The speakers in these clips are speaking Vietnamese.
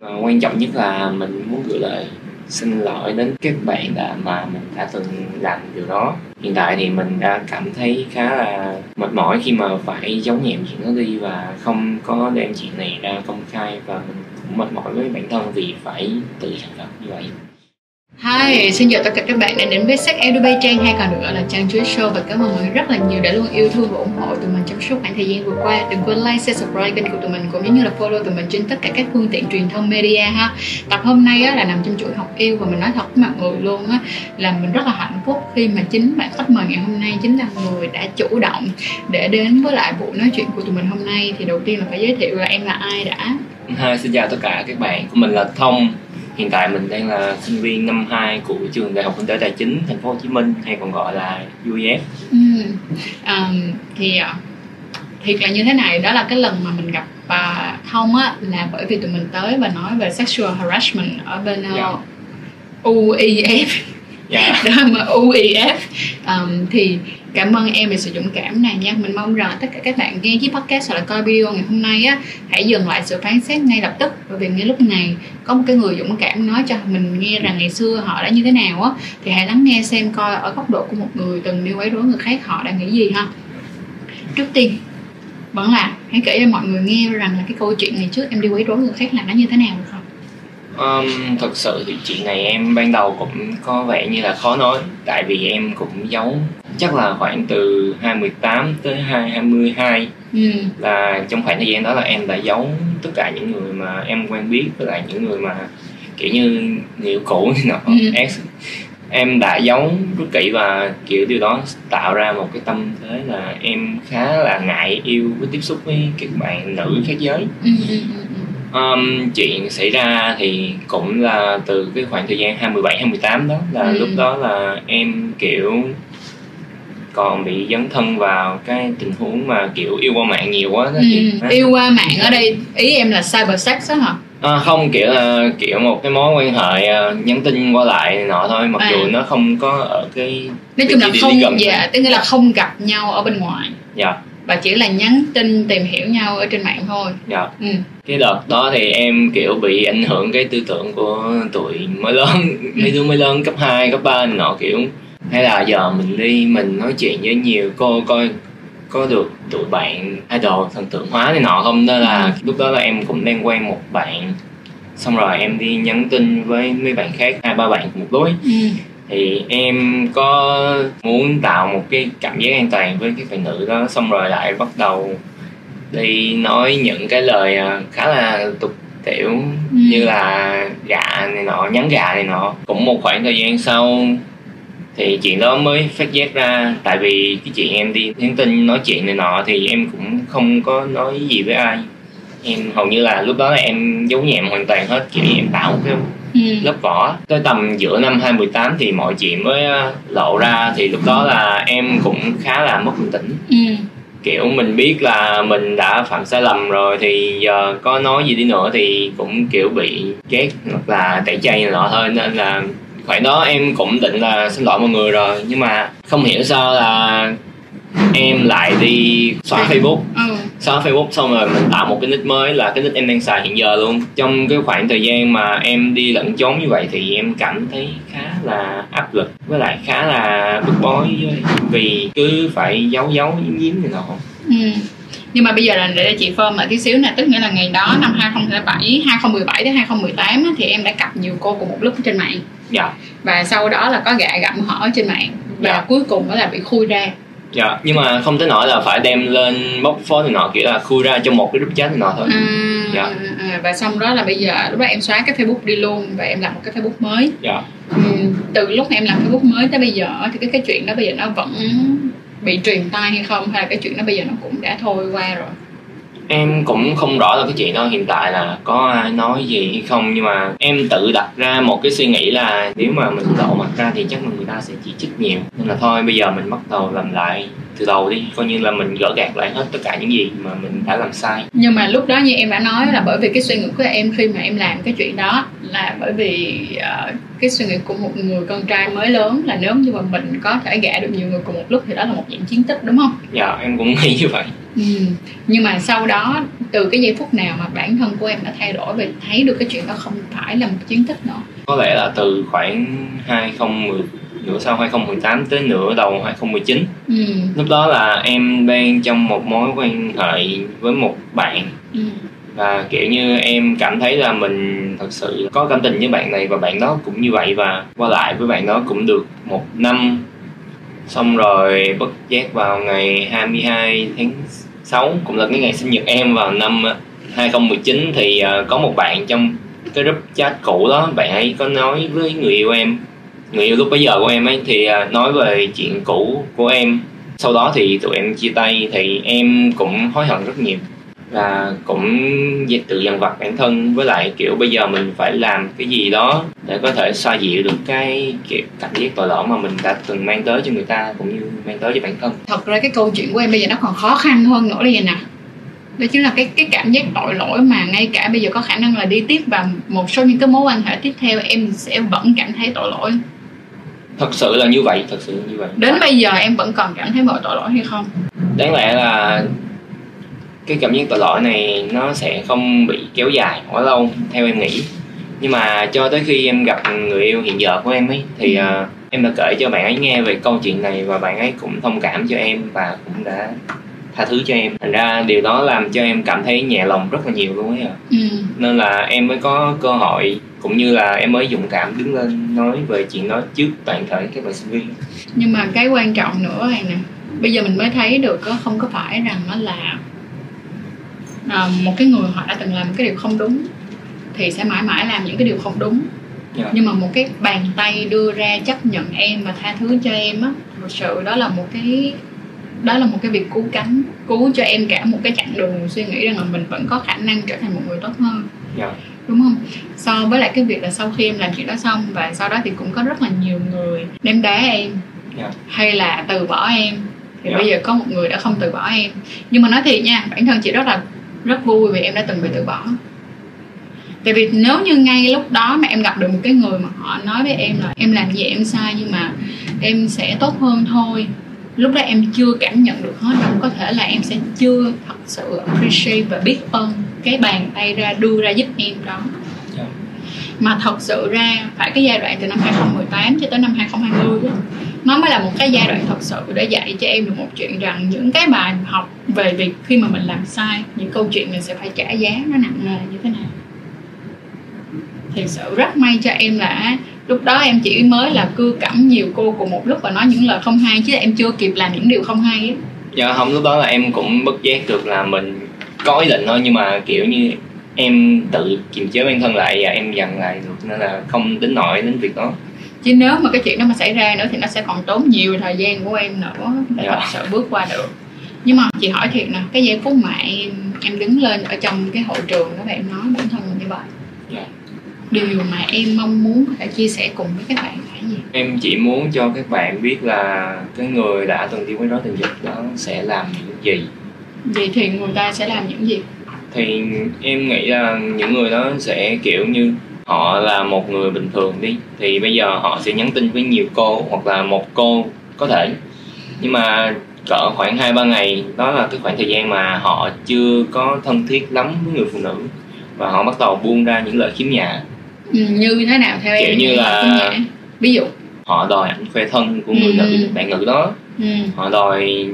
và quan trọng nhất là mình muốn gửi lời xin lỗi đến các bạn đã mà mình đã từng làm điều đó. Hiện tại thì mình đã cảm thấy khá là mệt mỏi khi mà phải giấu nhẹm chuyện đó đi và không có đem chuyện này ra công khai và mình cũng mệt mỏi với bản thân vì phải tự thành thật như vậy. Hi, xin chào tất cả các bạn đã đến với sách Edubai Trang hay còn được gọi là Trang Chuối Show và cảm ơn mọi người rất là nhiều đã luôn yêu thương và ủng hộ tụi mình trong suốt khoảng thời gian vừa qua. Đừng quên like, share, subscribe kênh của tụi mình cũng như là follow tụi mình trên tất cả các phương tiện truyền thông media ha. Tập hôm nay á, là nằm trong chuỗi học yêu và mình nói thật với mọi người luôn á là mình rất là hạnh phúc khi mà chính bạn khách mời ngày hôm nay chính là người đã chủ động để đến với lại buổi nói chuyện của tụi mình hôm nay thì đầu tiên là phải giới thiệu là em là ai đã. Hi, xin chào tất cả các bạn. Của mình là Thông hiện tại mình đang là sinh viên năm 2 của trường đại học kinh tế tài chính thành phố Hồ Chí Minh hay còn gọi là UEF ừ. um, thì ờ, thiệt là như thế này đó là cái lần mà mình gặp bà thông á là bởi vì tụi mình tới và nói về sexual harassment ở bên yeah. UEF yeah. đó mà UEF um, thì cảm ơn em về sự dũng cảm này nha. Mình mong rằng tất cả các bạn nghe chiếc podcast hoặc là coi video ngày hôm nay á, hãy dừng lại sự phán xét ngay lập tức. Bởi vì ngay lúc này có một cái người dũng cảm nói cho mình nghe rằng ngày xưa họ đã như thế nào á. Thì hãy lắng nghe xem coi ở góc độ của một người từng đi quấy rối người khác họ đang nghĩ gì ha. Trước tiên, vẫn là hãy kể cho mọi người nghe rằng là cái câu chuyện ngày trước em đi quấy rối người khác là nó như thế nào. Um, thực sự thì chuyện này em ban đầu cũng có vẻ như là khó nói tại vì em cũng giấu chắc là khoảng từ 2018 tới 2022 ừ. là trong khoảng thời gian đó là em đã giấu tất cả những người mà em quen biết với lại những người mà kiểu như yêu cũ nọ ừ. ex em đã giấu rất kỹ và kiểu điều đó tạo ra một cái tâm thế là em khá là ngại yêu với tiếp xúc với các bạn nữ khác giới ừ. Um, chuyện xảy ra thì cũng là từ cái khoảng thời gian 2017 2018 đó là ừ. lúc đó là em kiểu còn bị dấn thân vào cái tình huống mà kiểu yêu qua mạng nhiều quá đó ừ. thì yêu qua mạng ở đây ý em là cyber sex đó hả À, không kiểu là kiểu một cái mối quan hệ uh, nhắn tin qua lại nọ thôi mặc à. dù nó không có ở cái nói chung là không dạ tức là không gặp nhau ở bên ngoài dạ và chỉ là nhắn tin tìm hiểu nhau ở trên mạng thôi. Dạ. Ừ. cái đợt đó thì em kiểu bị ảnh hưởng cái tư tưởng của tụi mới lớn mấy đứa mới lớn cấp 2, cấp 3 nọ kiểu. Hay là giờ mình đi mình nói chuyện với nhiều cô coi có được tụi bạn idol thần tượng hóa này nọ không? Đó là ừ. lúc đó là em cũng đang quen một bạn. Xong rồi em đi nhắn tin với mấy bạn khác hai ba bạn một lối. Ừ. thì em có muốn tạo một cái cảm giác an toàn với cái bạn nữ đó. Xong rồi lại bắt đầu đi nói những cái lời à, khá là tục tiểu ừ. như là gạ này nọ nhắn gạ này nọ. Cũng một khoảng thời gian sau thì chuyện đó mới phát giác ra. Tại vì cái chuyện em đi nhắn tin nói chuyện này nọ thì em cũng không có nói gì với ai. Em hầu như là lúc đó là em giấu nhẹm hoàn toàn hết. Kiểu em tạo một cái ừ. lớp vỏ. Tới tầm giữa năm 2018 thì mọi chuyện mới ờ, lộ ra. Thì lúc đó là em cũng khá là mất bình tĩnh. Ừ. kiểu mình biết là mình đã phạm sai lầm rồi thì giờ có nói gì đi nữa thì cũng kiểu bị ghét hoặc là tẩy chay nọ thôi. Nên là khoảng đó em cũng định là xin lỗi mọi người rồi. Nhưng mà không hiểu sao là em lại đi xóa Facebook. Ừ. xóa Facebook xong rồi mình tạo một cái nick mới là cái nick em đang xài hiện giờ luôn. Trong cái khoảng thời gian mà em đi lẫn trốn như vậy thì em cảm thấy khá là áp lực với lại khá là bức bối vì cứ phải giấu giấu giếm giếm này nọ. Ừ. Nhưng mà bây giờ là để chị firm lại tí xíu nè tức nghĩa là ngày đó năm 2007 2017 đến 2018 thì em đã cặp nhiều cô cùng một lúc trên mạng. Dạ. Và sau đó là có gạ gặm hỏi trên mạng. Và dạ. cuối cùng đó là bị khui ra dạ nhưng mà không tới nỗi là phải đem lên bóc phốt thì nọ kiểu là khui ra trong một cái group chat thì nọ thôi à, dạ. à, và xong đó là bây giờ lúc đó em xóa cái facebook đi luôn và em làm một cái facebook mới dạ. ừ, từ lúc em làm facebook mới tới bây giờ thì cái cái chuyện đó bây giờ nó vẫn bị truyền tai hay không hay là cái chuyện đó bây giờ nó cũng đã thôi qua rồi em cũng không rõ là cái chuyện đó, hiện tại là có ai nói gì hay không, nhưng mà em tự đặt ra một cái suy nghĩ là nếu mà mình lộ mặt ra thì chắc là người ta sẽ chỉ trích nhiều. Nên là thôi, bây giờ mình bắt đầu làm lại từ đầu đi coi như là mình gỡ gạt lại hết tất cả những gì mà mình đã làm sai. Nhưng mà lúc đó như em đã nói là bởi vì cái suy nghĩ của em khi mà em làm cái chuyện đó là bởi vì uh, cái suy nghĩ của một người con trai mới lớn là nếu như mà mình có thể gạ được nhiều người cùng một lúc thì đó là một dạng chiến tích đúng không? Dạ em cũng nghĩ như vậy. Ừ. nhưng mà sau đó từ cái giây phút nào mà bản thân của em đã thay đổi và thấy được cái chuyện đó không phải là một chiến tích nữa? Có lẽ là từ khoảng 2010 nửa sau 2018 tới nửa đầu 2019 ừ. lúc đó là em đang trong một mối quan hệ với một bạn. Ừ. và kiểu như em cảm thấy là mình thật sự có cảm tình với bạn này và bạn đó cũng như vậy. Và qua lại với bạn đó cũng được một năm. Xong rồi bất giác vào ngày 22 tháng 6 cũng là cái ngày sinh nhật em vào năm 2019 thì ờ, có một bạn trong cái group chat cũ đó. Bạn ấy có nói với người yêu em người yêu lúc bấy giờ của em ấy thì à, nói về chuyện cũ của em. Sau đó thì tụi em chia tay thì em cũng hối hận rất nhiều. Và cũng tự dằn vặt bản thân. Với lại, kiểu, bây giờ mình phải làm cái gì đó để có thể xoa dịu được cái, kiểu, cảm giác tội lỗi mà mình đã từng mang tới cho người ta cũng như mang tới cho bản thân. Thật ra cái câu chuyện của em bây giờ nó còn khó khăn hơn nữa là gì nè đó chính là cái cái cảm giác tội lỗi mà ngay cả bây giờ có khả năng là đi tiếp và một số những cái mối quan hệ tiếp theo, em sẽ vẫn cảm thấy tội lỗi thật sự là như vậy thật sự là như vậy. Đến bây giờ em vẫn còn cảm thấy mọi tội lỗi hay không? Đáng lẽ là cái cảm giác tội lỗi này nó sẽ không bị kéo dài quá lâu theo em nghĩ. Nhưng mà cho tới khi em gặp người yêu hiện giờ của em ấy thì uh, em đã kể cho bạn ấy nghe về câu chuyện này và bạn ấy cũng thông cảm cho em và cũng đã tha thứ cho em. Thành ra điều đó làm cho em cảm thấy nhẹ lòng rất là nhiều luôn ấy à ừ. nên là em mới có cơ hội cũng như là em mới dũng cảm đứng lên nói về chuyện đó trước toàn thể các bạn sinh viên nhưng mà cái quan trọng nữa này nè bây giờ mình mới thấy được có không có phải rằng nó là à, một cái người họ đã từng làm cái điều không đúng thì sẽ mãi mãi làm những cái điều không đúng Dạ. nhưng mà một cái bàn tay đưa ra chấp nhận em và tha thứ cho em á thật sự đó là một cái đó là một cái việc cứu cánh cứu cho em cả một cái chặng đường suy nghĩ rằng là mình vẫn có khả năng trở thành một người tốt hơn Dạ. Đúng không? So với lại cái việc là sau khi em làm chuyện đó xong và sau đó thì cũng có rất là nhiều người ném đá em. Dạ. hay là từ bỏ em. Thì Dạ. bây giờ có một người đã không từ bỏ em. Nhưng mà nói thiệt nha bản thân chị rất là rất vui vì em đã từng bị từ bỏ. Tại vì nếu như ngay lúc đó mà em gặp được một cái người mà họ nói với em là em làm gì em sai nhưng mà em sẽ tốt hơn thôi lúc đó em chưa cảm nhận được hết đâu. Có thể là em sẽ chưa thật sự appreciate và biết ơn cái bàn tay ra đưa ra giúp em đó. Dạ. mà thật sự ra phải cái giai đoạn từ năm 2018 cho tới năm 2020 á, nó mới là một cái giai đoạn thật sự để dạy cho em được một chuyện rằng những cái bài học về việc khi mà mình làm sai những câu chuyện mình sẽ phải trả giá nó nặng nề như thế nào. Thì sự rất may cho em là lúc đó em chỉ mới là cưa cẩm nhiều cô cùng một lúc và nói những lời không hay chứ em chưa kịp làm những điều không hay á. Dạ không lúc đó là em cũng bất giác được là mình có ý định thôi nhưng mà kiểu như em tự kiềm chế bản thân lại và em dằn lại được nên là không đến nổi đến việc đó. Chứ nếu mà cái chuyện đó mà xảy ra nữa thì nó sẽ còn tốn nhiều thời gian của em nữa để Dạ. thật sự bước qua được. Nhưng mà chị hỏi thiệt nè cái giây phút mà em em đứng lên ở trong cái hội trường đó và em nói bản thân mình như vậy Dạ. Điều mà em mong muốn có thể chia sẻ cùng với các bạn là gì? Em chỉ muốn cho các bạn biết là cái người đã từng đi quấy rối tình dục đó sẽ làm những gì. Vậy thì người ta sẽ làm những gì? Thì em nghĩ là những người đó sẽ kiểu như họ là một người bình thường đi. Thì bây giờ họ sẽ nhắn tin với nhiều cô hoặc là một cô có thể. Nhưng mà cỡ khoảng hai ba ngày đó là cái khoảng thời gian mà họ chưa có thân thiết lắm với người phụ nữ. Và họ bắt đầu buông ra những lời khiếm nhã ừ, như thế nào theo em Kiểu như những là- ví dụ. Họ đòi ảnh khoe thân của người Ừ. nữ bạn nữ đó. Ừ. họ đòi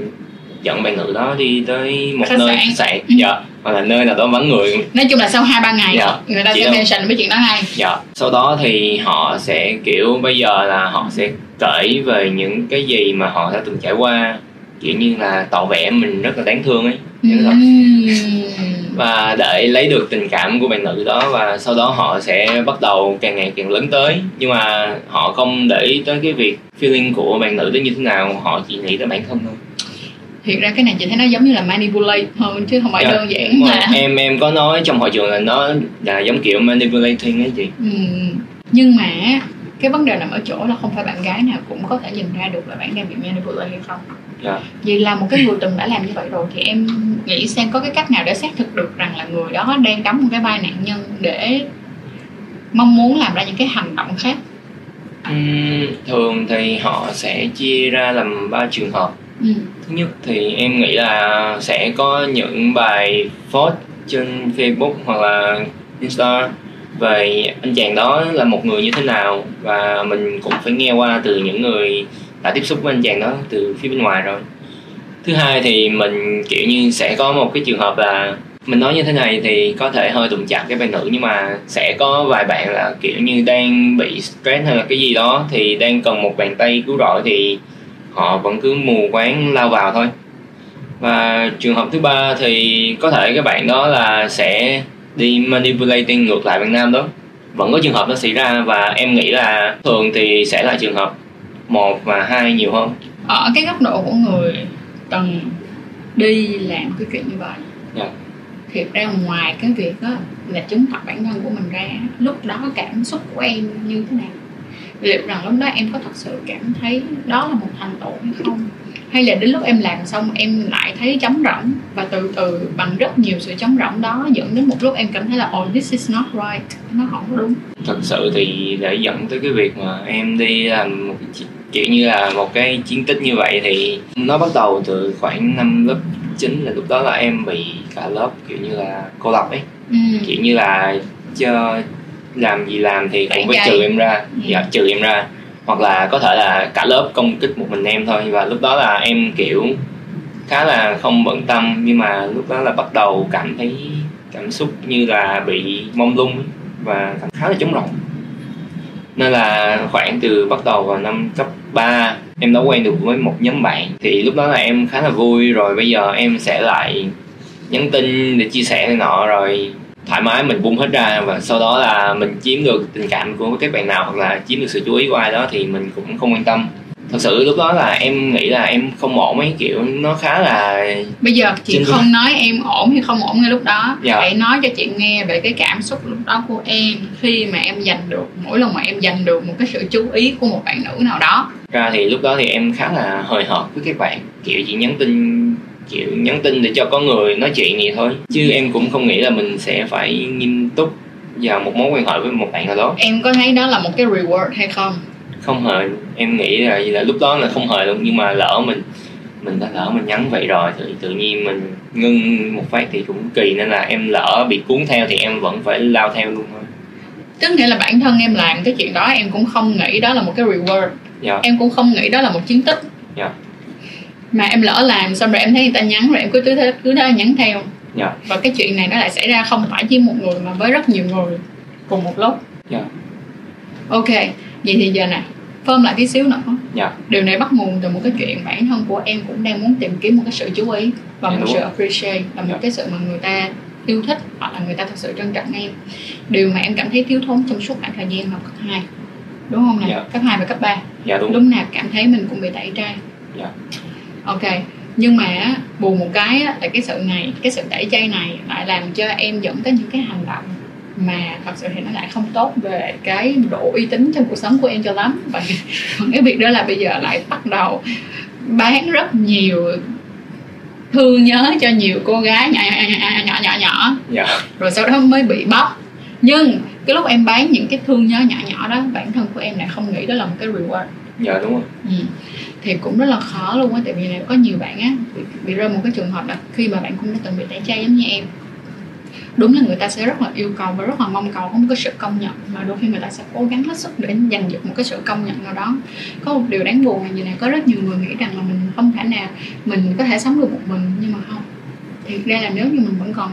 dẫn bạn nữ đó đi tới một Khách nơi khách sạn. Ừ. dạ hoặc là nơi nào đó vắng người. Nói chung là sau hai ba ngày Dạ. người ta Chị sẽ đâu- mention với chuyện đó ngay dạ. Sau đó thì họ sẽ kiểu bây giờ là họ sẽ kể về những cái gì mà họ đã từng trải qua. Kiểu như là tỏ vẻ mình rất là đáng thương ấy Hiểu không? Ừm. và để lấy được tình cảm của bạn nữ đó và sau đó họ sẽ bắt đầu càng ngày càng lớn tới. Nhưng mà họ không để ý tới cái việc feeling của bạn nữ đó như thế nào. Họ chỉ nghĩ tới bản thân thôi. Thiệt ra cái này chị thấy nó giống như là manipulate hơn chứ không phải Dạ, đơn giản là em em có nói trong hội trường là nó là giống kiểu manipulating ấy chị. Ừm, nhưng mà cái vấn đề nằm ở chỗ là không phải bạn gái nào cũng có thể nhìn ra được là bạn đang bị manipulate hay không dạ. Vì là một cái người từng đã làm như vậy rồi thì em nghĩ xem có cái cách nào để xác thực được rằng là người đó đang đóng một cái vai nạn nhân để mong muốn làm ra những cái hành động khác? Ừm, thường thì họ sẽ chia ra làm ba trường hợp. Ừ. thứ nhất thì em nghĩ là sẽ có những bài post trên Facebook hoặc là Insta về anh chàng đó là một người như thế nào và mình cũng phải nghe qua từ những người đã tiếp xúc với anh chàng đó từ phía bên ngoài rồi. Thứ hai thì mình, kiểu như, sẽ có một cái trường hợp là mình nói như thế này thì có thể hơi đụng chạm cái bạn nữ nhưng mà sẽ có vài bạn là, kiểu như, đang bị stress hay là cái gì đó thì đang cần một bàn tay cứu rỗi thì họ vẫn cứ mù quáng lao vào thôi. Và trường hợp thứ ba thì có thể các bạn đó là sẽ đi manipulating ngược lại bạn nam đó. Vẫn có trường hợp nó xảy ra và em nghĩ là thường thì sẽ là trường hợp một và hai nhiều hơn? Ở cái góc độ của người từng đi làm cái chuyện như vậy. Yeah. thiệt ra ngoài cái việc đó là chứng tỏ bản thân của mình ra lúc đó cảm xúc của em như thế nào? Liệu rằng lúc đó em có thật sự cảm thấy đó là một thành tựu hay không hay là đến lúc em làm xong em lại thấy trống rỗng và từ từ bằng rất nhiều sự trống rỗng đó dẫn đến một lúc em cảm thấy là oh this is not right. Nó không có đúng. Thật sự thì để dẫn tới cái việc mà em đi làm một cái kiểu như là một cái chiến tích như vậy thì nó bắt đầu từ khoảng năm lớp 9 là lúc đó là em bị cả lớp kiểu như là cô lập ấy. Ừ. kiểu như là cho làm gì làm thì cũng phải trừ em ra. Ừ. dạ trừ em ra hoặc là có thể là cả lớp công kích một mình em thôi. Và lúc đó là em, kiểu, khá là không bận tâm, nhưng mà lúc đó là bắt đầu cảm thấy cảm xúc như là bị mông lung và khá là trống rỗng. Nên là khoảng từ bắt đầu vào năm cấp 3 em đã quen được với một nhóm bạn. Thì lúc đó là em khá là vui, rồi bây giờ em sẽ lại nhắn tin để chia sẻ này nọ, rồi thoải mái mình bung hết ra và sau đó là mình chiếm được tình cảm của các bạn nào hoặc là chiếm được sự chú ý của ai đó thì mình cũng không quan tâm. Thật sự lúc đó là em nghĩ là em không ổn mấy kiểu nó khá là bây giờ chị Xin không nói em ổn hay không ổn ngay lúc đó. Dạ. hãy nói cho chị nghe về cái cảm xúc lúc đó của em khi mà em giành được mỗi lần mà em giành được một cái sự chú ý của một bạn nữ nào đó. Ra thì lúc đó thì em khá là hời hợt với các bạn. Kiểu chỉ nhắn tin kiểu nhắn tin để cho có người nói chuyện gì thôi. Chứ em cũng không nghĩ là mình sẽ phải nghiêm túc vào một mối quan hệ với một bạn nào đó. Em có thấy đó là một cái reward hay không? Không hề. Em nghĩ là, là lúc đó là không hề luôn nhưng mà lỡ mình mình đã lỡ mình nhắn vậy rồi thì tự nhiên mình ngưng một phát thì cũng kỳ nên là em lỡ bị cuốn theo thì em vẫn phải lao theo luôn thôi. Tức nghĩa là bản thân em làm cái chuyện đó em cũng không nghĩ đó là một cái reward. Dạ. Em cũng không nghĩ đó là một chiến tích. Dạ mà em lỡ làm xong rồi em thấy người ta nhắn rồi em cứ thế cứ thế nhắn theo. Dạ. Và cái chuyện này nó lại xảy ra không phải chỉ một người mà với rất nhiều người cùng một lúc. Dạ. Ok vậy thì giờ nè phơm lại tí xíu nữa. Dạ. Điều này bắt nguồn từ một cái chuyện bản thân của em cũng đang muốn tìm kiếm một cái sự chú ý và Dạ, một đúng sự appreciate và một Dạ. cái sự mà người ta yêu thích hoặc là người ta thật sự trân trọng em. Điều mà em cảm thấy thiếu thốn trong suốt khoảng thời gian học cấp 2 đúng không nè? Dạ. cấp 2 và cấp 3 dạ đúng. Lúc nào cảm thấy mình cũng bị tẩy chay Dạ. Ok nhưng mà buồn một cái là cái sự này cái sự tẩy chay này lại làm cho em dẫn tới những cái hành động mà thật sự thì nó lại không tốt về cái độ uy tín trong cuộc sống của em cho lắm. Và cái việc đó là bây giờ lại bắt đầu bán rất nhiều thương nhớ cho nhiều cô gái nhỏ nhỏ nhỏ nhỏ nhỏ nhỏ dạ. Rồi sau đó mới bị bóc. Nhưng cái lúc em bán những cái thương nhớ nhỏ nhỏ đó bản thân của em lại không nghĩ đó là một cái reward. Dạ đúng rồi. Ừ. thì cũng rất là khó luôn á tại vì này có nhiều bạn á bị, bị rơi một cái trường hợp là khi mà bạn cũng đã từng bị tẩy chay giống như em. Đúng là người ta sẽ rất là yêu cầu và rất là mong cầu có một cái sự công nhận mà đôi khi người ta sẽ cố gắng hết sức để giành giật một cái sự công nhận nào đó. Có một điều đáng buồn là như này có rất nhiều người nghĩ rằng là mình không thể nào mình có thể sống được một mình nhưng mà không. Thiệt ra là nếu như mình vẫn còn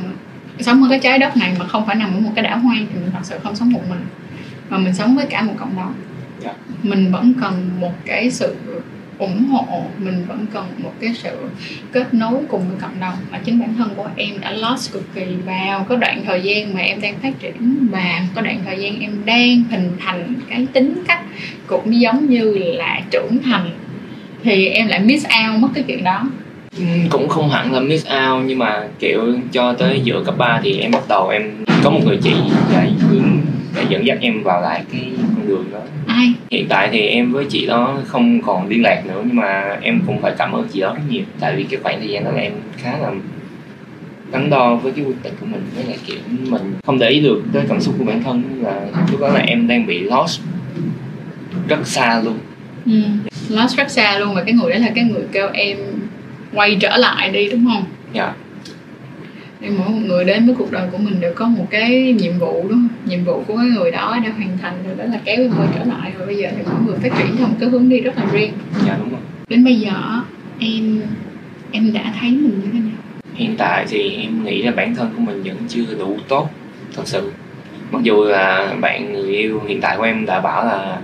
sống ở cái trái đất này mà không phải nằm ở một cái đảo hoang thì mình thật sự không sống một mình. Mà mình sống với cả một cộng đồng. Dạ. mình vẫn cần một cái sự ủng hộ, mình vẫn cần một cái sự kết nối cùng với cộng đồng. Mà chính bản thân của em đã lost cực kỳ vào có đoạn thời gian mà em đang phát triển và có đoạn thời gian em đang hình thành cái tính cách cũng giống như là trưởng thành, thì em lại miss out mất cái chuyện đó. Ừ, cũng không hẳn là miss out, nhưng mà, kiểu, cho tới giữa cấp 3 thì em bắt đầu em có một người chị dạy hướng để dẫn dắt em vào lại cái con đường đó ai? Hiện tại thì em với chị đó không còn liên lạc nữa nhưng mà em cũng phải cảm ơn chị đó rất nhiều. Tại vì cái khoảng thời gian đó là em khá là đắn đo với cái quyết định của mình với lại kiểu mình không để ý được tới cảm xúc của bản thân. Là lúc đó là em đang bị lost rất xa luôn. Ừ. lost rất xa luôn và cái người đó là cái người kêu em quay trở lại đi đúng không? Dạ thì mỗi một người đến với cuộc đời của mình đều có một cái nhiệm vụ đúng không? Nhiệm vụ của cái người đó đã hoàn thành rồi đó là kéo cái người trở lại và bây giờ thì mỗi người phát triển theo một cái hướng đi rất là riêng. Dạ đúng rồi. Đến bây giờ em em đã thấy mình như thế nào? Hiện tại thì em nghĩ là bản thân của mình vẫn chưa đủ tốt thật sự. Mặc dù là bạn người yêu hiện tại của em đã bảo là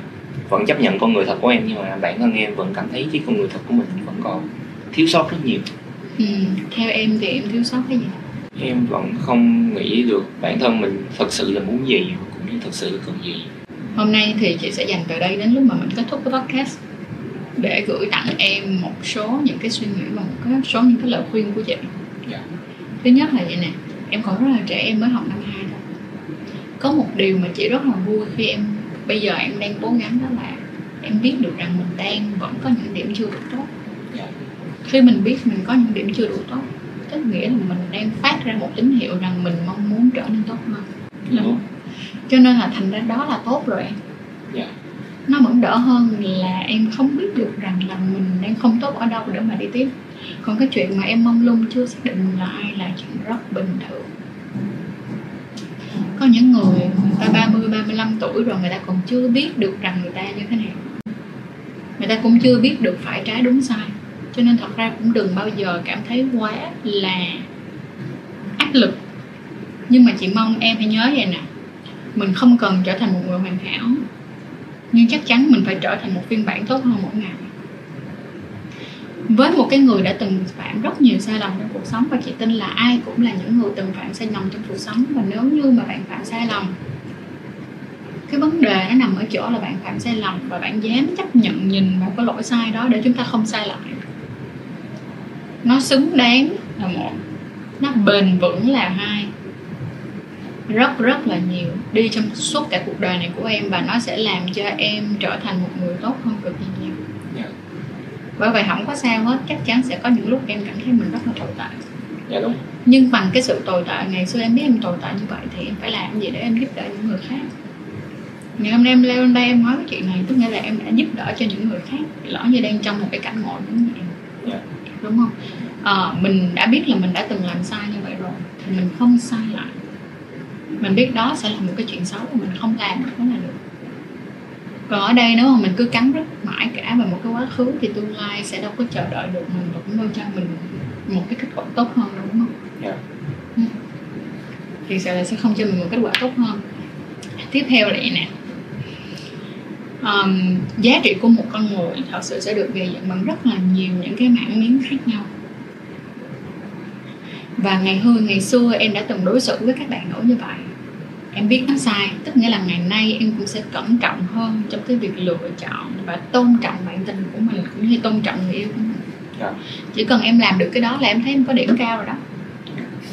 vẫn chấp nhận con người thật của em nhưng mà bản thân em vẫn cảm thấy cái con người thật của mình vẫn còn thiếu sót rất nhiều. Ừ, theo em thì em thiếu sót cái gì em vẫn không nghĩ được bản thân mình thật sự là muốn gì cũng như thật sự là cần gì. Hôm nay thì chị sẽ dành từ đây đến lúc mà mình kết thúc cái podcast để gửi tặng em một số những cái suy nghĩ và một cái số những cái lời khuyên của chị. Dạ. Thứ nhất là vậy nè em còn rất là trẻ em mới học năm hai. Thôi có một điều mà chị rất là vui khi em bây giờ em đang cố gắng đó là em biết được rằng mình đang vẫn có những điểm chưa đủ tốt. Dạ. Khi mình biết mình có những điểm chưa đủ tốt tức nghĩa là mình đang phát ra một tín hiệu rằng mình mong muốn trở nên tốt hơn. Cho nên là thành ra đó là tốt rồi em. Dạ. Nó vẫn đỡ hơn là em không biết được rằng là mình đang không tốt ở đâu để mà đi tiếp. Còn cái chuyện mà em mong lung chưa xác định là ai là chuyện rất bình thường. Có những người người ta 30, 35 tuổi rồi người ta còn chưa biết được rằng người ta như thế nào. Người ta cũng chưa biết được phải trái đúng sai cho nên thật ra cũng đừng bao giờ cảm thấy quá là áp lực. Nhưng mà chị mong em hãy nhớ vậy nè, mình không cần trở thành một người hoàn hảo, nhưng chắc chắn mình phải trở thành một phiên bản tốt hơn mỗi ngày. Với một cái người đã từng phạm rất nhiều sai lầm trong cuộc sống, và chị tin là ai cũng là những người từng phạm sai lầm trong cuộc sống, và nếu như mà bạn phạm sai lầm, cái vấn đề nó nằm ở chỗ là bạn phạm sai lầm và bạn dám chấp nhận nhìn vào cái lỗi sai đó để chúng ta không sai lại nó xứng đáng là một. Nó bền vững là hai. Rất rất là nhiều. Đi trong suốt cả cuộc đời này của em và nó sẽ làm cho em trở thành một người tốt hơn cực kỳ nhiều. Dạ. Bởi vậy không có sao hết. Chắc chắn sẽ có những lúc em cảm thấy mình rất là tồi tệ. Dạ đúng. Nhưng bằng cái sự tồi tệ ngày xưa em biết em tồi tệ như vậy thì em phải làm gì để em giúp đỡ những người khác? Ngày hôm nay em leo lên đây em nói cái chuyện này tức nghĩa là em đã giúp đỡ cho những người khác. Lỡ như đang trong một cái cảnh ngộ giống như em. Dạ đúng không? Ờ, mình đã biết là mình đã từng làm sai như vậy rồi thì mình không sai lại. Mình biết đó sẽ là một cái chuyện xấu và mình không làm nữa là được. Còn ở đây nếu mà mình cứ cắn rứt mãi cả vào một cái quá khứ thì tương lai sẽ đâu có chờ đợi được mình và cũng đâu cho mình một cái kết quả tốt hơn đâu đúng không? Dạ. Thì sẽ là sẽ không cho mình một kết quả tốt hơn. Tiếp theo vậy nè um, giá trị của một con người thật sự sẽ được gây dựng bằng rất là nhiều những cái mảng miếng khác nhau. Và ngày hương ngày xưa em đã từng đối xử với các bạn nữ như vậy. Em biết nó sai tức nghĩa là ngày nay em cũng sẽ cẩn trọng hơn trong cái việc lựa chọn và tôn trọng bạn tình của mình cũng như tôn trọng người yêu của mình. Dạ. Chỉ cần em làm được cái đó là em thấy em có điểm cao rồi đó.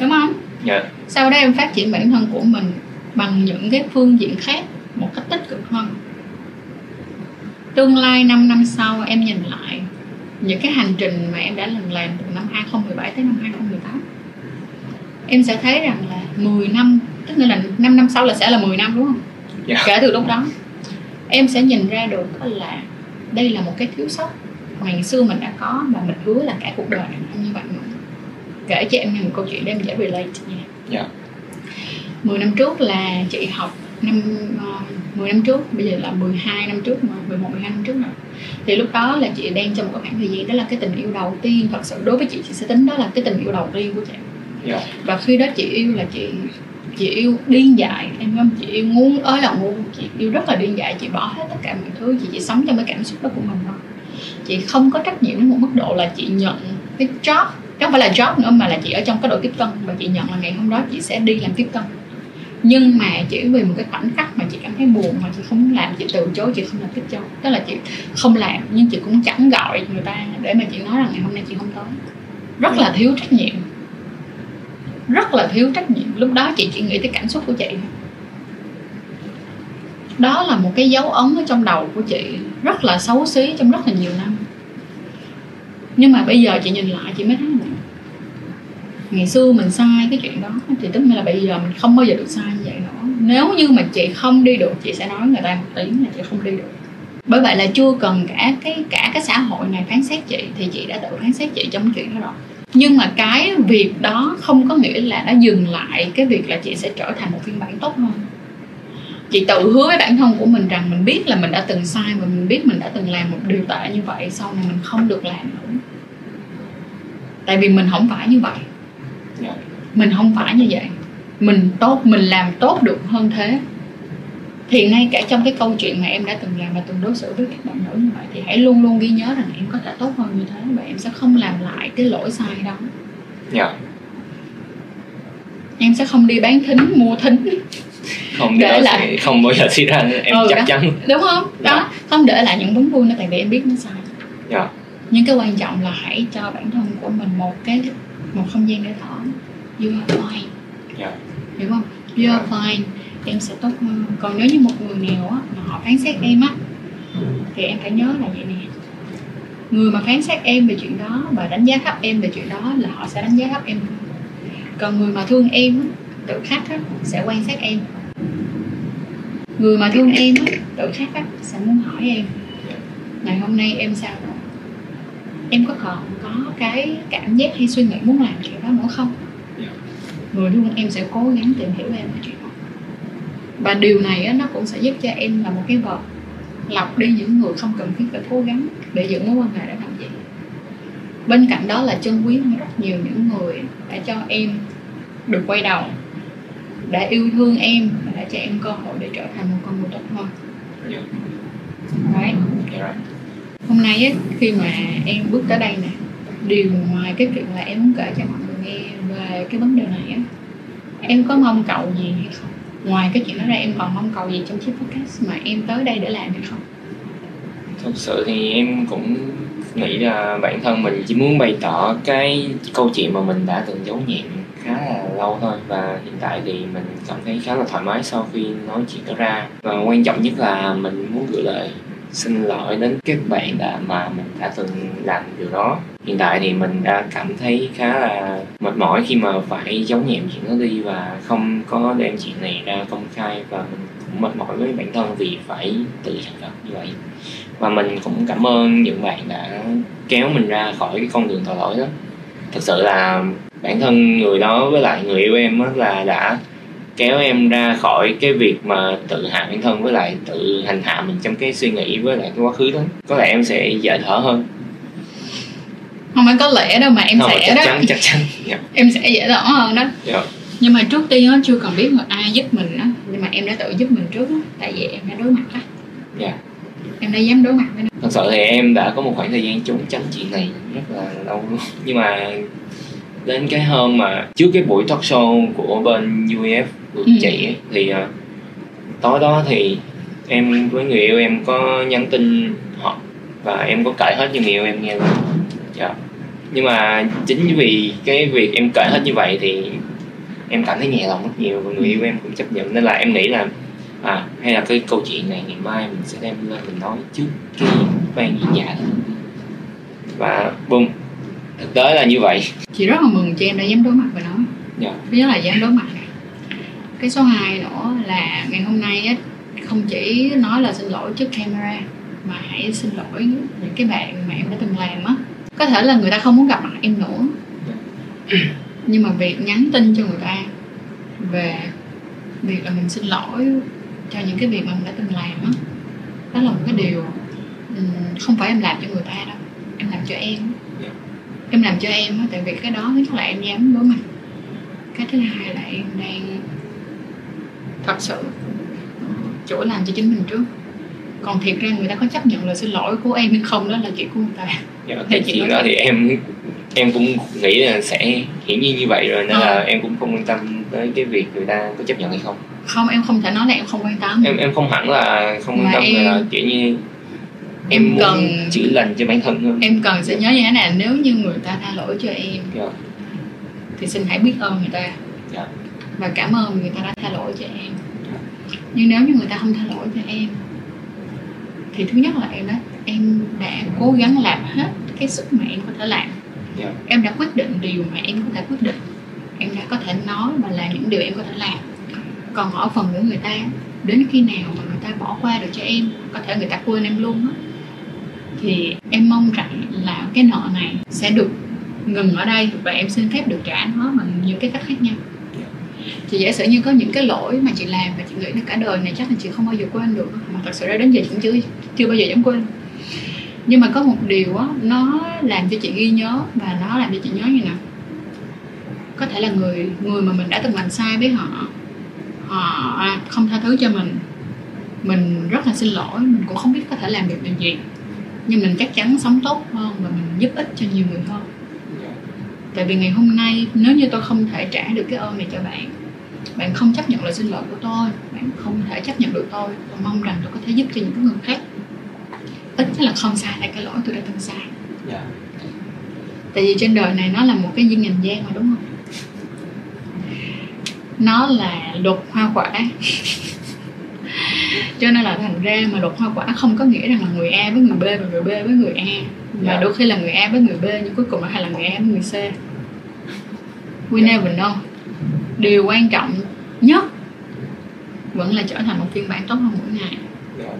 Đúng không? Dạ. Sau đó em phát triển bản thân của mình bằng những cái phương diện khác một cách tích cực hơn tương lai 5 năm sau em nhìn lại những cái hành trình mà em đã lần làm từ năm 2017 tới năm 2018 em sẽ thấy rằng là 10 năm tức là 5 năm sau là sẽ là 10 năm đúng không? Dạ. Kể từ lúc đó em sẽ nhìn ra được là đây là một cái thiếu sót mà ngày xưa mình đã có và mình hứa là cả cuộc đời này không như vậy nữa. Kể cho em nghe một câu chuyện để em dễ relate nha. Dạ. 10 năm trước là chị học năm uh, 10 năm trước bây giờ là 12 năm trước mà 11 12 năm trước rồi thì lúc đó là chị đang trong một khoảng thời gian đó là cái tình yêu đầu tiên thật sự đối với chị chị sẽ tính đó là cái tình yêu đầu tiên của chị. Dạ. Và khi đó chị yêu là chị chị yêu điên dại em không chị yêu ngu ơi là ngu chị yêu rất là điên dại chị bỏ hết tất cả mọi thứ chị chỉ sống trong cái cảm xúc đó của mình thôi. Chị không có trách nhiệm một mức độ là chị nhận cái job chứ không phải là job nữa mà là chị ở trong cái đội tiếp tân. Và chị nhận là ngày hôm đó chị sẽ đi làm tiếp tân nhưng mà chỉ vì một cái khoảnh khắc mà chị cảm thấy buồn mà chị không làm, chị từ chối, chị không làm tiếp cho tức là chị không làm, nhưng chị cũng chẳng gọi người ta để mà chị nói rằng ngày hôm nay chị không tới. Rất là thiếu trách nhiệm. Rất là thiếu trách nhiệm. Lúc đó chị chỉ nghĩ tới cảm xúc của chị. Thôi. đó là một cái dấu ấn ở trong đầu của chị, rất là xấu xí trong rất là nhiều năm. Nhưng mà bây giờ chị nhìn lại, chị mới thấy là ngày xưa mình sai cái chuyện đó thì tức là bây giờ mình không bao giờ được sai như vậy nữa. Nếu như mà chị không đi được, chị sẽ nói người ta một tiếng là chị không đi được. Bởi vậy là chưa cần cả cái cả cái xã hội này phán xét chị thì chị đã tự phán xét chị trong chuyện đó rồi. Nhưng mà cái việc đó không có nghĩa là nó dừng lại cái việc là chị sẽ trở thành một phiên bản tốt hơn. Chị tự hứa với bản thân của mình rằng mình biết là mình đã từng sai và mình biết mình đã từng làm một điều tệ như vậy, sau này mình không được làm nữa. Tại vì mình không phải như vậy mình không phải như vậy. Mình tốt mình làm tốt được hơn thế. Thì ngay cả trong cái câu chuyện mà em đã từng làm và từng đối xử với các bạn nữ như vậy thì hãy luôn luôn ghi nhớ rằng em có thể tốt hơn như thế và em sẽ không làm lại cái lỗi sai đó. Dạ. Em sẽ không đi bán thính mua thính. Không Để lại- sẽ không bao giờ xảy ra em Ừ, chắc đó. chắn. Đúng không? Đó. Không để lại những vấn vui nữa tại vì em biết nó sai. Dạ. Nhưng cái quan trọng là hãy cho bản thân của mình một cái một không gian để thở you are fine. Dạ. Hiểu không? You are fine. Em sẽ tốt hơn. Còn nếu như một người nào á mà họ phán xét em á thì em phải nhớ là vậy nè. Người mà phán xét em về chuyện đó và đánh giá thấp em về chuyện đó là họ sẽ đánh giá thấp em còn người mà thương em tự khắc á, sẽ quan sát em. Người mà thương em á, tự khắc á, sẽ muốn hỏi em. Ngày hôm nay em sao rồi? Em có còn cái cảm giác hay suy nghĩ muốn làm chuyện đó nữa không? Dạ. người thương em sẽ cố gắng tìm hiểu em về chuyện đó. Và điều này á, nó cũng sẽ giúp cho em là một cái vợt lọc đi những người không cần thiết phải cố gắng để giữ mối quan hệ để làm gì bên cạnh đó là trân quý hơn rất nhiều những người đã cho em được quay đầu đã yêu thương em và đã cho em cơ hội để trở thành một con người tốt hơn. Dạ. Đấy. dạ. Rồi hôm nay á, khi mà em bước tới đây nè điều ngoài cái chuyện là em muốn kể cho mọi người nghe về cái vấn đề này á. Em có mong cầu gì hay không? Ngoài cái chuyện đó ra, em còn mong cầu gì trong chiếc podcast mà em tới đây để làm hay không? Thực sự thì em cũng nghĩ là bản thân mình chỉ muốn bày tỏ cái câu chuyện mà mình đã từng giấu nhẹm khá là lâu thôi. Và hiện tại thì mình cảm thấy khá là thoải mái sau khi nói chuyện đó ra. Và quan trọng nhất là mình muốn gửi lời xin lỗi đến các bạn đã mà mình đã từng làm điều đó hiện tại thì mình đã cảm thấy khá là mệt mỏi khi mà phải giấu nhẹm chuyện đó đi và không có đem chuyện này ra công khai và mình cũng mệt mỏi với bản thân vì phải tự thành thật như vậy. Và mình cũng cảm ơn những bạn đã kéo mình ra khỏi cái con đường tội lỗi đó. Thật sự là bản thân người đó với lại người yêu em á là đã kéo em ra khỏi cái việc mà tự hạ bản thân với lại tự hành hạ mình trong cái suy nghĩ với lại cái quá khứ đó. Có lẽ em sẽ dễ thở hơn không phải có lẽ đâu mà em không sẽ chắc đó. chắn chắc chắn. Dạ. Em sẽ dễ thở hơn đó. Dạ. Nhưng mà trước tiên á chưa cần biết là ai giúp mình á. Nhưng mà em đã tự giúp mình trước á tại vì em đã đối mặt á. Dạ. Em đã dám đối mặt với nó. Thật sự thì em đã có một khoảng thời gian trốn tránh chuyện này rất là lâu luôn. Nhưng mà đến cái hôm mà trước cái buổi talk show của bên UEF của Ừ. chị ấy, thì ờ, tối đó thì em với người yêu em có nhắn tin họ và em có kể hết cho người yêu em nghe luôn. Dạ. Nhưng mà chính vì cái việc em kể hết như vậy thì em cảm thấy nhẹ lòng rất nhiều và người yêu em cũng chấp nhận. Nên là em nghĩ là à hay là cái câu chuyện này ngày mai mình sẽ đem lên mình nói trước cái ban diễn giả. Và boom thực tế là như vậy. Chị rất là mừng cho em đã dám đối mặt với nó. Dạ. Thứ nhất là dám đối mặt. Cái số 2 nữa là ngày hôm nay á không chỉ nói là xin lỗi trước camera mà hãy xin lỗi những cái bạn mà em đã từng làm á có thể là người ta không muốn gặp mặt em nữa. Nhưng mà việc nhắn tin cho người ta về việc là mình xin lỗi cho những cái việc mà mình đã từng làm á đó là một cái điều không phải em làm cho người ta đâu. Em làm cho em. Dạ. em làm cho em á tại vì cái đó thứ nhất là em dám đối mặt cái thứ hai là em đang thật sự chữa làm cho chính mình trước còn thiệt ra người ta có chấp nhận lời xin lỗi của em hay không đó là chuyện của người ta. Dạ, Thì chuyện đó thì em em cũng nghĩ là sẽ hiển nhiên như vậy rồi nên Ờ. là em cũng không quan tâm tới cái việc người ta có chấp nhận hay không. Không em không thể nói là em không quan tâm. Em em không hẳn là không quan tâm em- là kiểu như em Em muốn cần- chữa lành cho bản thân hơn. Em cần sẽ nhớ như thế này nếu như người ta tha lỗi cho em dạ. thì xin hãy biết ơn người ta. Dạ. Và cảm ơn người ta đã tha lỗi cho em. Nhưng nếu như người ta không tha lỗi cho em thì thứ nhất là em đã em đã cố gắng làm hết cái sức mà em có thể làm. Dạ. Em đã quyết định điều mà em có thể quyết định. Em đã có thể nói và làm những điều em có thể làm. Còn ở phần của người ta đến khi nào mà người ta bỏ qua được cho em có thể người ta quên em luôn á thì em mong rằng là cái nợ này sẽ được ngừng ở đây và em xin phép được trả nó bằng những cái cách khác nhau. Thì giả sử như có những cái lỗi mà chị làm và chị nghĩ là cả đời này chắc là chị không bao giờ quên được mà thật sự ra đến giờ chị cũng chưa chưa bao giờ dám quên. Nhưng mà có một điều á, nó làm cho chị ghi nhớ và nó làm cho chị nhớ như nào? Có thể là người người mà mình đã từng làm sai với họ họ không tha thứ cho mình mình rất là xin lỗi, mình cũng không biết có thể làm được điều gì. Nhưng mình chắc chắn sống tốt hơn và mình giúp ích cho nhiều người hơn. Tại vì ngày hôm nay, nếu như tôi không thể trả được cái ơn này cho bạn bạn không chấp nhận lời xin lỗi của tôi, bạn không thể chấp nhận được tôi tôi mong rằng tôi có thể giúp cho những người khác ít là không sai lại cái lỗi tôi đã từng sai. Yeah. tại vì trên đời này nó là một cái duyên ngành gian mà đúng không? Nó là luật hoa quả. Cho nên là thành ra mà luật hoa quả không có nghĩa rằng là người A với người B và người B với người A. Mà yeah. đôi khi là người A với người B nhưng cuối cùng hay là người A với người C. We never know. Điều quan trọng nhất vẫn là trở thành một phiên bản tốt hơn mỗi ngày. Yeah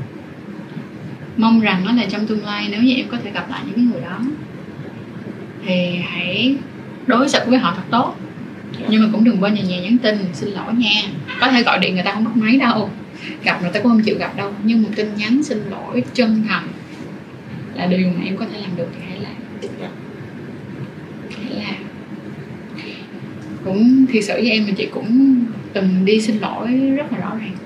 mong rằng đó là trong tương lai, nếu như em có thể gặp lại những người đó, thì hãy đối xử với họ thật tốt. Nhưng mà cũng đừng quên nhà nhà nhắn tin, xin lỗi nha. Có thể gọi điện người ta không bắt máy đâu. Gặp người ta cũng không chịu gặp đâu. Nhưng một tin nhắn xin lỗi chân thành là điều mà em có thể làm được, thì hãy làm. Hãy làm. Cũng thì sự với em mà chị cũng từng đi xin lỗi rất là rõ ràng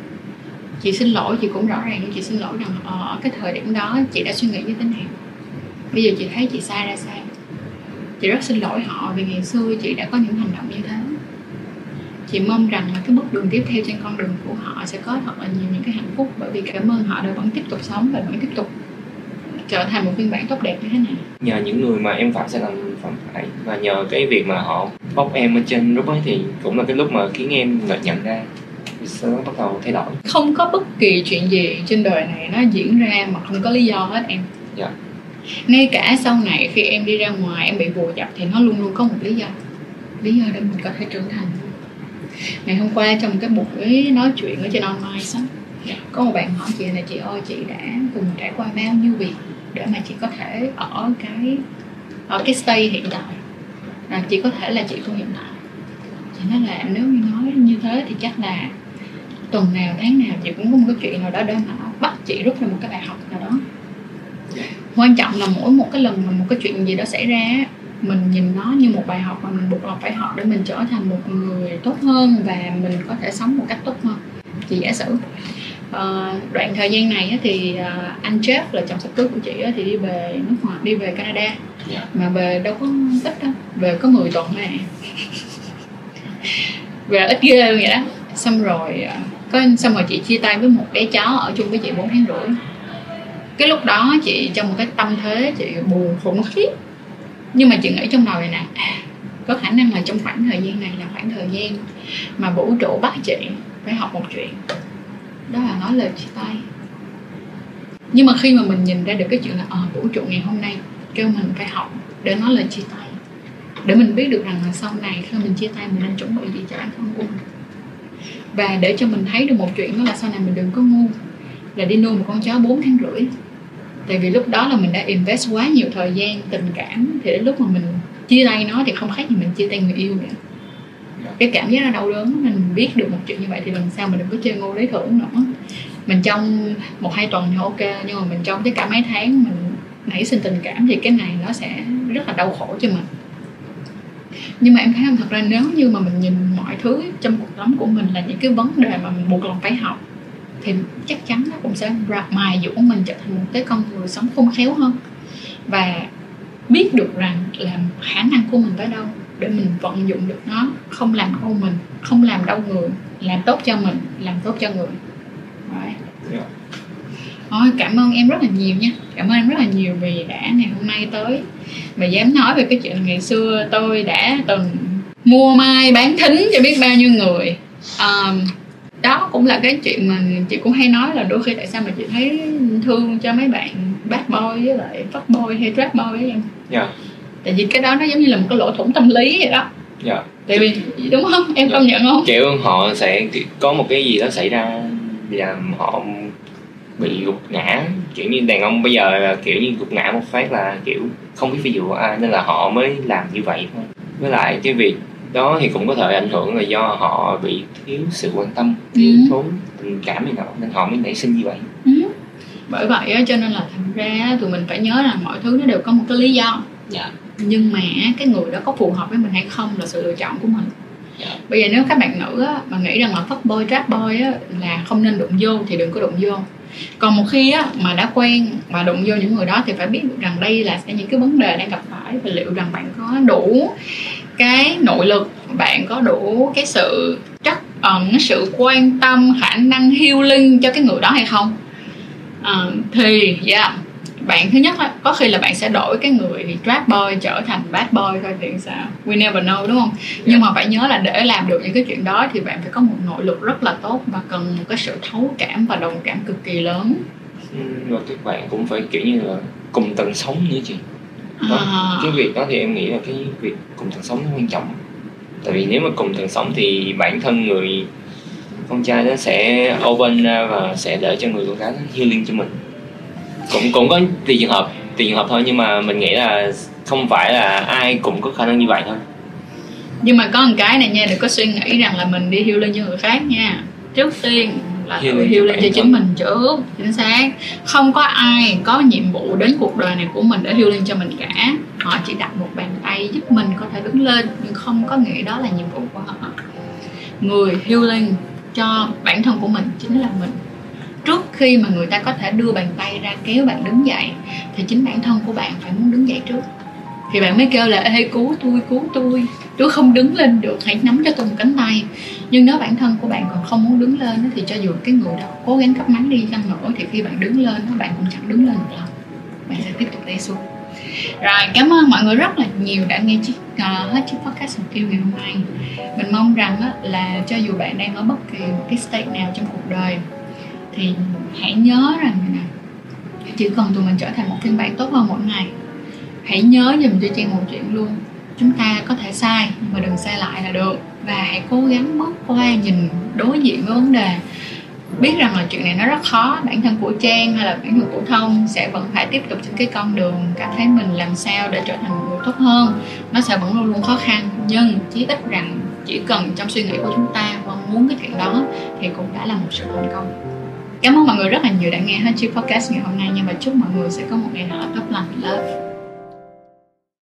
chị xin lỗi, chị cũng rõ ràng nhưng chị xin lỗi rằng ờ, ở cái thời điểm đó chị đã suy nghĩ như thế nào. Bây giờ chị thấy chị sai ra sao? Chị rất xin lỗi họ vì ngày xưa chị đã có những hành động như thế. Chị mong rằng là cái bước đường tiếp theo trên con đường của họ sẽ có thật là nhiều những cái hạnh phúc, bởi vì cảm ơn họ đã vẫn tiếp tục sống và vẫn tiếp tục trở thành một phiên bản tốt đẹp như thế này. Nhờ những người mà em phạm sai lầm phạm phải và nhờ cái việc mà họ bóc em ở trên lúc ấy thì cũng là cái lúc mà khiến em nhận ra đó bắt đầu thay đổi. Không có bất kỳ chuyện gì trên đời này nó diễn ra mà không có lý do hết em. Dạ. ngay cả sau này khi em đi ra ngoài em bị vùi dập thì nó luôn luôn có một lý do. Lý do để mình có thể trưởng thành. Ngày hôm qua trong cái buổi nói chuyện ở trên online đó có một bạn hỏi chị là chị ơi chị đã từng trải qua bao nhiêu việc để mà chị có thể ở cái ở cái stay hiện tại? À, chị có thể là chị của hiện tại chị nói là nếu như nói như thế thì chắc là tuần nào tháng nào chị cũng có một cái chuyện nào đó để mà bắt chị rút ra một cái bài học nào đó. Quan trọng là mỗi một cái lần mà một cái chuyện gì đó xảy ra mình nhìn nó như một bài học mà mình buộc phải học để mình trở thành một người tốt hơn và mình có thể sống một cách tốt hơn. Chị giả sử uh, đoạn thời gian này thì uh, anh Jeff là chồng sắp cưới của chị thì đi về nước ngoài đi về Canada. Yeah. Dạ. mà về đâu có ít đâu về có 10 tuần này về ít ghê vậy đó. Xong rồi uh, có xong rồi chị chia tay với một bé chó ở chung với chị 4 tháng rưỡi. Cái lúc đó chị trong một cái tâm thế chị buồn khủng khiếp. Nhưng mà chị nghĩ trong đầu này nè à, có khả năng là trong khoảng thời gian này là khoảng thời gian mà vũ trụ bắt chị phải học một chuyện. Đó là nói lời chia tay. Nhưng mà khi mà mình nhìn ra được cái chuyện là ờ à, vũ trụ ngày hôm nay kêu mình phải học để nói lời chia tay để mình biết được rằng là sau này khi mình chia tay mình nên chuẩn bị gì cho bản thân của mình và để cho mình thấy được một chuyện đó là sau này mình đừng có ngu. Là đi nuôi một con chó 4 tháng rưỡi. Tại vì lúc đó là mình đã invest quá nhiều thời gian tình cảm thì đến lúc mà mình chia tay nó thì không khác gì mình chia tay người yêu nữa. Cái cảm giác nó đau đớn mình biết được một chuyện như vậy thì lần sau mình đừng có chơi ngô lấy thưởng nữa. Mình trong một hai tuần thì ok nhưng mà mình trong tới cả mấy tháng mình nảy sinh tình cảm thì cái này nó sẽ rất là đau khổ cho mình nhưng mà em thấy là thật ra nếu như mà mình nhìn mọi thứ trong cuộc sống của mình là những cái vấn đề mà mình buộc lòng phải học, thì chắc chắn nó cũng sẽ mài dũa mình trở thành một cái con người sống khôn khéo hơn và biết được rằng là khả năng của mình tới đâu để mình vận dụng được nó, không làm đau mình, không làm đau người, làm tốt cho mình, làm tốt cho người Đấy. yeah. Dạ. Thôi, cảm ơn em rất là nhiều nha. Cảm ơn em rất là nhiều vì đã ngày hôm nay tới. Và dám nói về cái chuyện ngày xưa tôi đã từng mua mai bán thính cho biết bao nhiêu người. Um, đó cũng là cái chuyện mà chị cũng hay nói là đôi khi tại sao mà chị thấy thương cho mấy bạn bad boy với lại fuck boy hay trap boy với em. Yeah. tại vì cái đó nó giống như là một cái lỗ thủng tâm lý vậy đó. Yeah. tại vì đúng không? Em yeah. công nhận không? Kiểu họ sẽ có một cái gì đó xảy ra làm họ bị gục ngã. Kiểu như đàn ông bây giờ là kiểu như gục ngã một phát là kiểu không biết ví dụ ai nên là họ mới làm như vậy thôi. Với lại cái việc đó thì cũng có thể ảnh hưởng là do họ bị thiếu sự quan tâm thiếu Ừ. thốn tình cảm này nọ nên họ mới nảy sinh như vậy. Ừ. bởi vậy á, cho nên là thành ra tụi mình phải nhớ rằng mọi thứ nó đều có một cái lý do. Dạ. Nhưng mà cái người đó có phù hợp với mình hay không là sự lựa chọn của mình. Dạ. bây giờ nếu các bạn nữ á, mà nghĩ rằng là fuck boy trap boy á, là không nên đụng vô thì đừng có đụng vô còn một khi á, mà đã quen và đụng vô những người đó thì phải biết được rằng đây là sẽ những cái vấn đề đang gặp phải và liệu rằng bạn có đủ cái nội lực bạn có đủ cái sự trắc ẩn sự quan tâm khả năng healing cho cái người đó hay không? Ờ, thì yeah, bạn thứ nhất á, có khi là bạn sẽ đổi cái người trap boy trở thành bad boy thôi thì sao? We never know đúng không? Nhưng mà phải nhớ là để làm được những cái chuyện đó thì bạn phải có một nội lực rất là tốt và cần một cái sự thấu cảm và đồng cảm cực kỳ lớn. Ừ, và các bạn cũng phải kiểu như là cùng tần sống nữa chị Đó, à, cái việc đó thì em nghĩ là cái việc cùng tần sống nó quan trọng. Tại vì nếu mà cùng tần sống thì bản thân người con trai nó sẽ open ra và sẽ để cho người con gái nó healing cho mình cũng cũng có tùy trường hợp tùy trường hợp thôi nhưng mà mình nghĩ là không phải là ai cũng có khả năng như vậy thôi. Nhưng mà có một cái này nha đừng có suy nghĩ rằng là mình đi healing cho người khác nha. Trước tiên là tự healing bản cho chính mình trước chính xác. Không có ai có nhiệm vụ đến cuộc đời này của mình để healing cho mình cả. Họ chỉ đặt một bàn tay giúp mình có thể đứng lên nhưng không có nghĩa đó là nhiệm vụ của họ. Người healing cho bản thân của mình chính là mình trước khi mà người ta có thể đưa bàn tay ra kéo bạn đứng dậy thì chính bản thân của bạn phải muốn đứng dậy trước. Thì bạn mới kêu là ê cứu tôi cứu tôi. Tôi không đứng lên được hãy nắm cho tôi một cánh tay. Nhưng nếu bản thân của bạn còn không muốn đứng lên thì cho dù cái người đó cố gắng cấp máy đi chăng nữa thì khi bạn đứng lên bạn cũng chẳng đứng lên được đâu bạn sẽ tiếp tục té xuống. Rồi cảm ơn mọi người rất là nhiều đã nghe chiếc uh, hết chiếc podcast mục tiêu ngày hôm nay. Mình mong rằng á, là cho dù bạn đang ở bất kỳ một cái state nào trong cuộc đời thì hãy nhớ rằng chỉ cần tụi mình trở thành một phiên bản tốt hơn mỗi ngày, hãy nhớ dùm cho Trang một chuyện luôn. Chúng ta có thể sai, nhưng mà đừng sai lại là được. Và hãy cố gắng bước qua nhìn đối diện với vấn đề. Biết rằng là chuyện này nó rất khó, bản thân của Trang hay là bản thân của Thông sẽ vẫn phải tiếp tục trên cái con đường cảm thấy mình làm sao để trở thành một người tốt hơn. Nó sẽ vẫn luôn luôn khó khăn, nhưng chí ít rằng chỉ cần trong suy nghĩ của chúng ta mong muốn cái chuyện đó thì cũng đã là một sự thành công cảm ơn mọi người rất là nhiều đã nghe hết chiếc podcast ngày hôm nay, nhưng mà chúc mọi người sẽ có một ngày thật là tốt lành. Love.